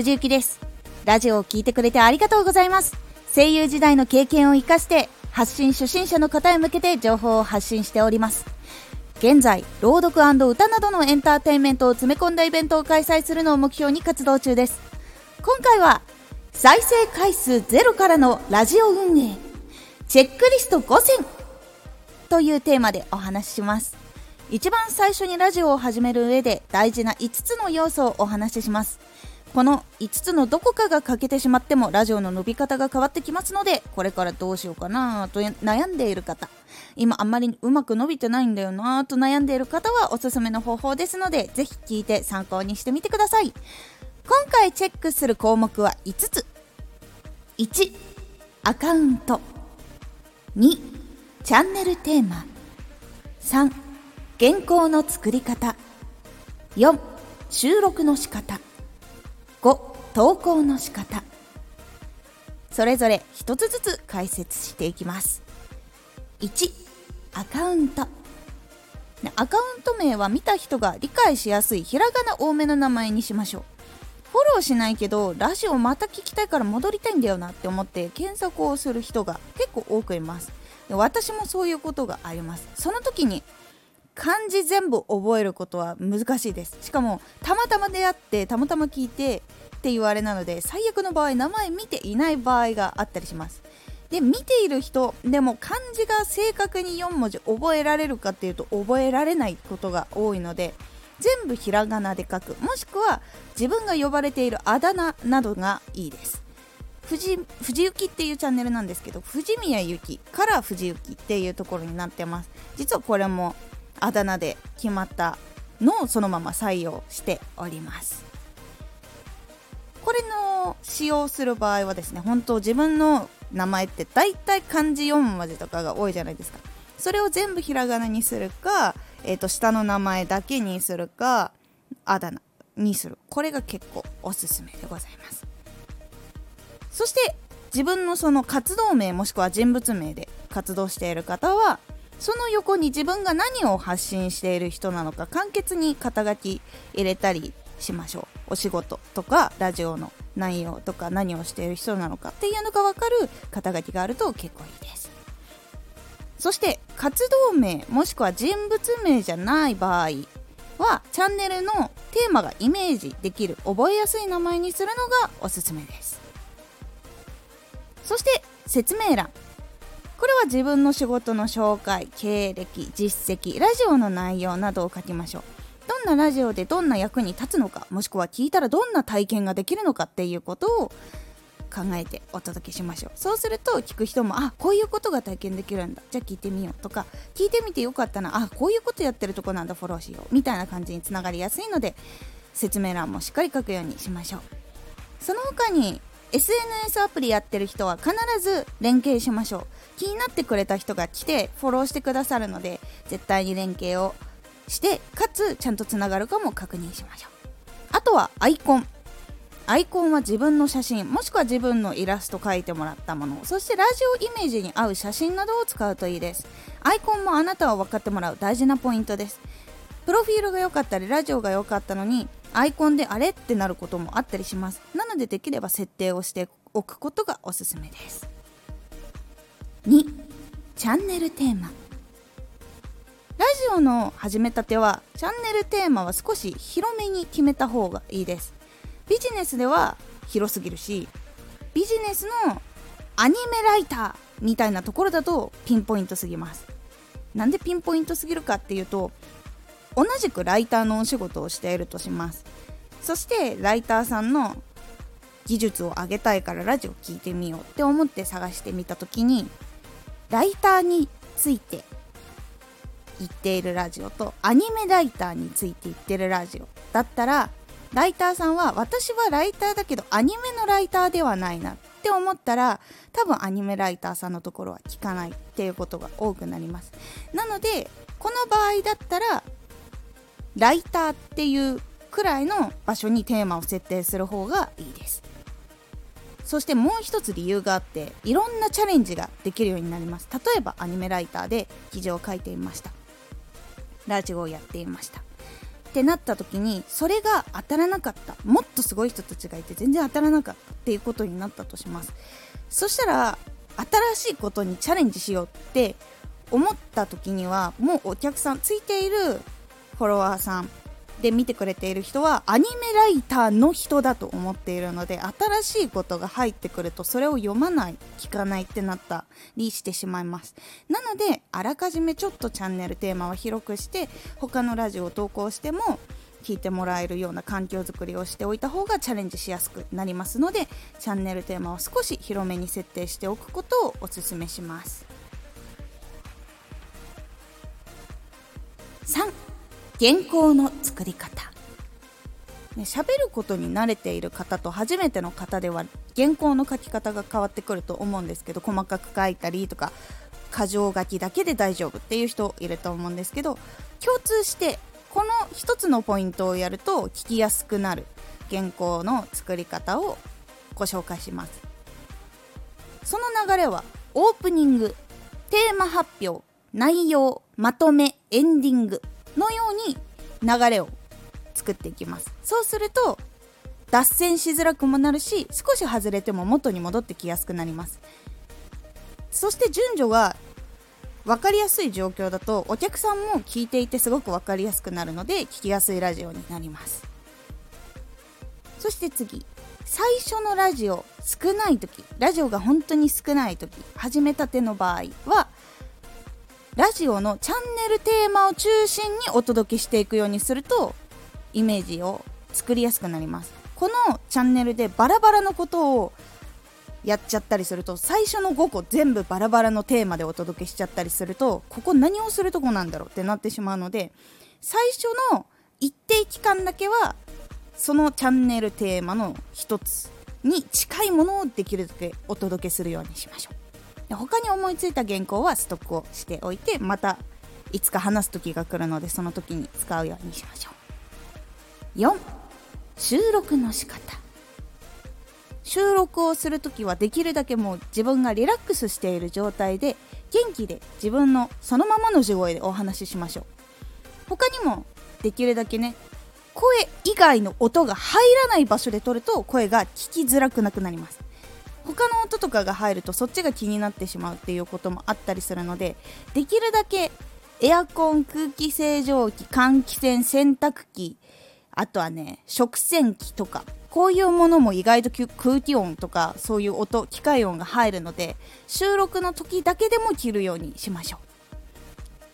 藤幸です。ラジオを聞いてくれてありがとうございます。声優時代の経験を生かして発信初心者の方へ向けて情報を発信しております。現在朗読歌などのエンターテインメントを詰め込んだイベントを開催するのを目標に活動中です。今回は再生回数ゼロからのラジオ運営チェックリスト5選というテーマでお話しします。一番最初にラジオを始める上で大事な5つの要素をお話しします。この5つのどこかが欠けてしまってもラジオの伸び方が変わってきますのでこれからどうしようかなと悩んでいる方。今あんまりうまく伸びてないんだよなと悩んでいる方はおすすめの方法ですのでぜひ聞いて参考にしてみてください。今回チェックする項目は5つ。1アカウント。2チャンネルテーマ。3原稿の作り方。4収録の仕方。5投稿の仕方。それぞれ一つずつ解説していきます。1アカウント。アカウント名は見た人が理解しやすいひらがな多めの名前にしましょう。フォローしないけどラジオまた聞きたいから戻りたいんだよなって思って検索をする人が結構多くいます。私もそういうことがあります。その時に漢字全部覚えることは難しいです。しかもたまたま出会ってたまたま聞いてって言われなので最悪の場合名前見ていない場合があったりします。で見ている人でも漢字が正確に4文字覚えられるかっていうと覚えられないことが多いので全部ひらがなで書く。もしくは自分が呼ばれているあだ名などがいいです。藤藤幸っていうチャンネルなんですけど藤宮ゆきから藤幸っていうところになってます。実はこれもあだ名で決まったのをそのまま採用しております。これの使用する場合はですね本当自分の名前って大体漢字4文字とかが多いじゃないですか。それを全部ひらがなにするか、えー、と下の名前だけにするかあだ名にする。これが結構おすすめでございます。そして自分のその活動名もしくは人物名で活動している方はその横に自分が何を発信している人なのか簡潔に肩書き入れたりしましょう。お仕事とかラジオの内容とか何をしている人なのかっていうのが分かる肩書きがあると結構いいです。そして活動名もしくは人物名じゃない場合はチャンネルのテーマがイメージできる覚えやすい名前にするのがおすすめです。そして説明欄。これは自分の仕事の紹介経歴実績ラジオの内容などを書きましょう。どんなラジオでどんな役に立つのかもしくは聞いたらどんな体験ができるのかっていうことを考えてお届けしましょう。そうすると聞く人もあこういうことが体験できるんだ。じゃあ聞いてみようとか聞いてみてよかったな。あこういうことやってるとこなんだ。フォローしよう。みたいな感じにつながりやすいので説明欄もしっかり書くようにしましょう。その他に SNS アプリやってる人は必ず連携しましょう。気になってくれた人が来てフォローしてくださるので絶対に連携をしてかつちゃんとつながるかも確認しましょう。あとはアイコン。アイコンは自分の写真もしくは自分のイラスト描いてもらったもの。そしてラジオイメージに合う写真などを使うといいです。アイコンもあなたを分かってもらう大事なポイントです。プロフィールが良かったりラジオが良かったのにアイコンであれってなることもあったりします。なのでできれば設定をしておくことがおすすめです。2チャンネルテーマ。ラジオの始めたてはチャンネルテーマは少し広めに決めた方がいいです。ビジネスでは広すぎるしビジネスのアニメライターみたいなところだとピンポイントすぎます。なんでピンポイントすぎるかっていうと同じくライターのお仕事をしているとします。そしてライターさんの技術を上げたいからラジオ聞いてみようって思って探してみた時にライターについて言っているラジオとアニメライターについて言ってるラジオだったらライターさんは私はライターだけどアニメのライターではないなって思ったら多分アニメライターさんのところは聞かないっていうことが多くなります。なのでこの場合だったらライターっていうくらいの場所にテーマを設定する方がいいです。そしてもう一つ理由があっていろんなチャレンジができるようになります。例えばアニメライターで記事を書いていました。ラジオをやっていました。ってなった時にそれが当たらなかった。もっとすごい人たちがいて全然当たらなかったっていうことになったとします。そしたら新しいことにチャレンジしようって思った時にはもうお客さんついているフォロワーさんで見てくれている人はアニメライターの人だと思っているので新しいことが入ってくるとそれを読まない聞かないってなったりしてしまいます。なのであらかじめちょっとチャンネルテーマを広くして他のラジオを投稿しても聞いてもらえるような環境づくりをしておいた方がチャレンジしやすくなりますのでチャンネルテーマを少し広めに設定しておくことをおすすめします。原稿の作り方。ね、喋ることに慣れている方と初めての方では原稿の書き方が変わってくると思うんですけど細かく書いたりとか箇条書きだけで大丈夫っていう人いると思うんですけど共通してこの1つのポイントをやると聞きやすくなる原稿の作り方をご紹介します。その流れはオープニングテーマ発表内容まとめエンディングのように流れを作っていきます。そうすると脱線しづらくもなるし少し外れても元に戻ってきやすくなります。そして順序が分かりやすい状況だとお客さんも聞いていてすごく分かりやすくなるので聞きやすいラジオになります。そして次。最初のラジオ少ない時ラジオが本当に少ない時始めたての場合はラジオのチャンネルテーマを中心にお届けしていくようにするとイメージを作りやすくなります。このチャンネルでバラバラのことをやっちゃったりすると最初の5個全部バラバラのテーマでお届けしちゃったりするとここ何をするとこなんだろうってなってしまうので最初の一定期間だけはそのチャンネルテーマの一つに近いものをできるだけお届けするようにしましょう。他に思いついた原稿はストックをしておいてまたいつか話す時が来るのでその時に使うようにしましょう。4収録の仕方。収録をする時はできるだけもう自分がリラックスしている状態で元気で自分のそのままの地声でお話ししましょう。他にもできるだけね声以外の音が入らない場所で撮ると声が聞きづらくなくなります。他の音とかが入るとそっちが気になってしまうっていうこともあったりするのでできるだけエアコン空気清浄機換気扇洗濯機あとはね食洗機とかこういうものも意外と空気音とかそういう音機械音が入るので収録の時だけでも切るようにしましょう。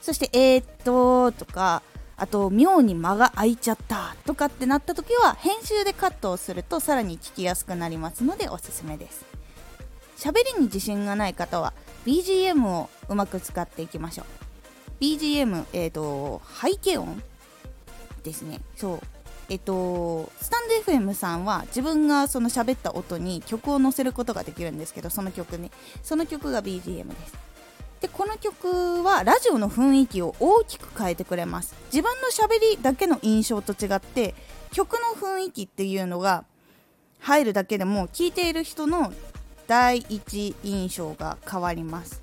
そしてえー、っととかあと妙に間が空いちゃった。とかってなった時は編集でカットをするとさらに聞きやすくなりますのでおすすめです。喋りに自信がない方は BGM をうまく使っていきましょう。BGM えー、と背景音ですね。そう。えっと、スタンド FM さんは自分がその喋った音に曲を載せることができるんですけどその曲ねその曲が BGM です。でこの曲はラジオの雰囲気を大きく変えてくれます。自分の喋りだけの印象と違って曲の雰囲気っていうのが入るだけでも聴いている人の第一印象が変わります。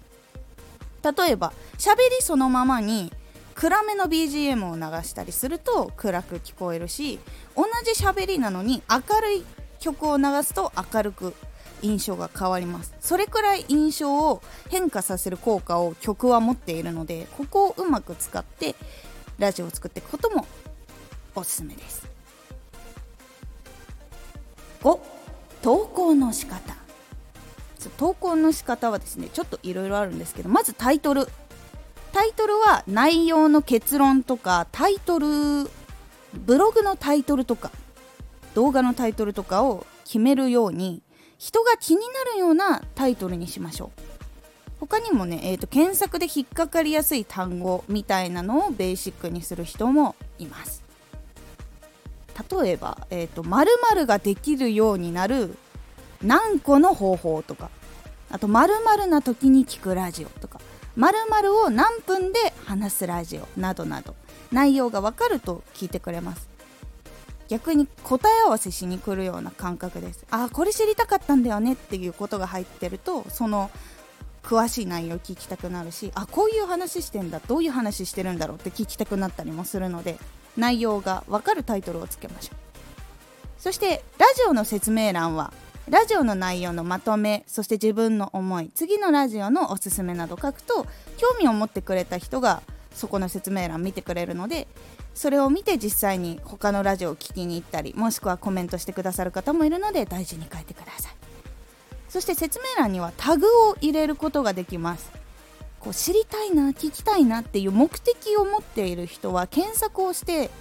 例えば喋りそのままに暗めの BGM を流したりすると暗く聞こえるし同じ喋りなのに明るい曲を流すと明るく印象が変わります。それくらい印象を変化させる効果を曲は持っているのでここをうまく使ってラジオを作っていくこともおすすめです。5投稿の仕方。投稿の仕方はですねちょっといろいろあるんですけどまずタイトル。タイトルは内容の結論とかタイトルブログのタイトルとか動画のタイトルとかを決めるように人が気になるようなタイトルにしましょう。他にもね、えーと、検索で引っかかりやすい単語みたいなのをベーシックにする人もいます。例えば、えーと、〇〇ができるようになる何個の方法とか。あと〇〇な時に聞くラジオとか。〇〇を何分で話すラジオなどなど。内容がわかると聞いてくれます。逆に答え合わせしに来るような感覚です。あこれ知りたかったんだよね。っていうことが入ってるとその詳しい内容聞きたくなるしあこういう話してんだ。どういう話してるんだろうって聞きたくなったりもするので内容がわかるタイトルをつけましょう。そしてラジオの説明欄はラジオの内容のまとめそして自分の思い次のラジオのおすすめなど書くと興味を持ってくれた人がそこの説明欄見てくれるのでそれを見て実際に他のラジオを聞きに行ったりもしくはコメントしてくださる方もいるので大事に書いてください。そして説明欄にはタグを入れることができます。こう知りたいな聞きたいなっていう目的を持っている人は検索をして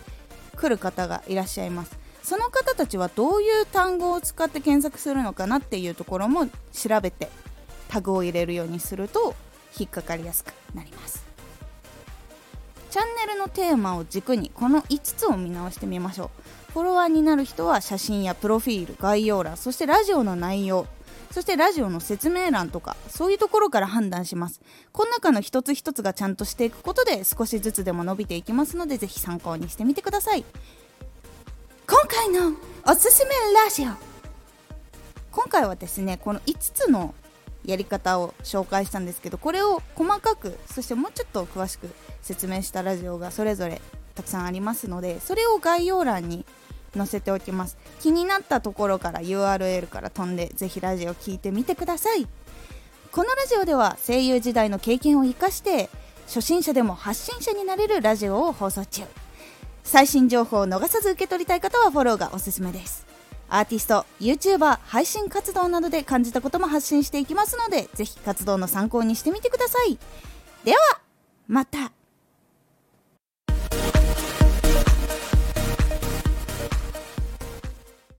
くる方がいらっしゃいます。その方たちはどういう単語を使って検索するのかなっていうところも調べてタグを入れるようにすると引っかかりやすくなります。チャンネルのテーマを軸にこの5つを見直してみましょう。フォロワーになる人は写真やプロフィール概要欄そしてラジオの内容そしてラジオの説明欄とかそういうところから判断します。この中の一つ一つがちゃんとしていくことで少しずつでも伸びていきますのでぜひ参考にしてみてください。今回のおすすめラジオ。今回はですねこの5つのやり方を紹介したんですけどこれを細かくそしてもうちょっと詳しく説明したラジオがそれぞれたくさんありますのでそれを概要欄に載せておきます。気になったところから URL から飛んでぜひラジオ聴いてみてください。このラジオでは声優時代の経験を生かして初心者でも発信者になれるラジオを放送中。最新情報を逃さず受け取りたい方はフォローがおすすめです。アーティスト YouTuber 配信活動などで感じたことも発信していきますのでぜひ活動の参考にしてみてください。ではまた。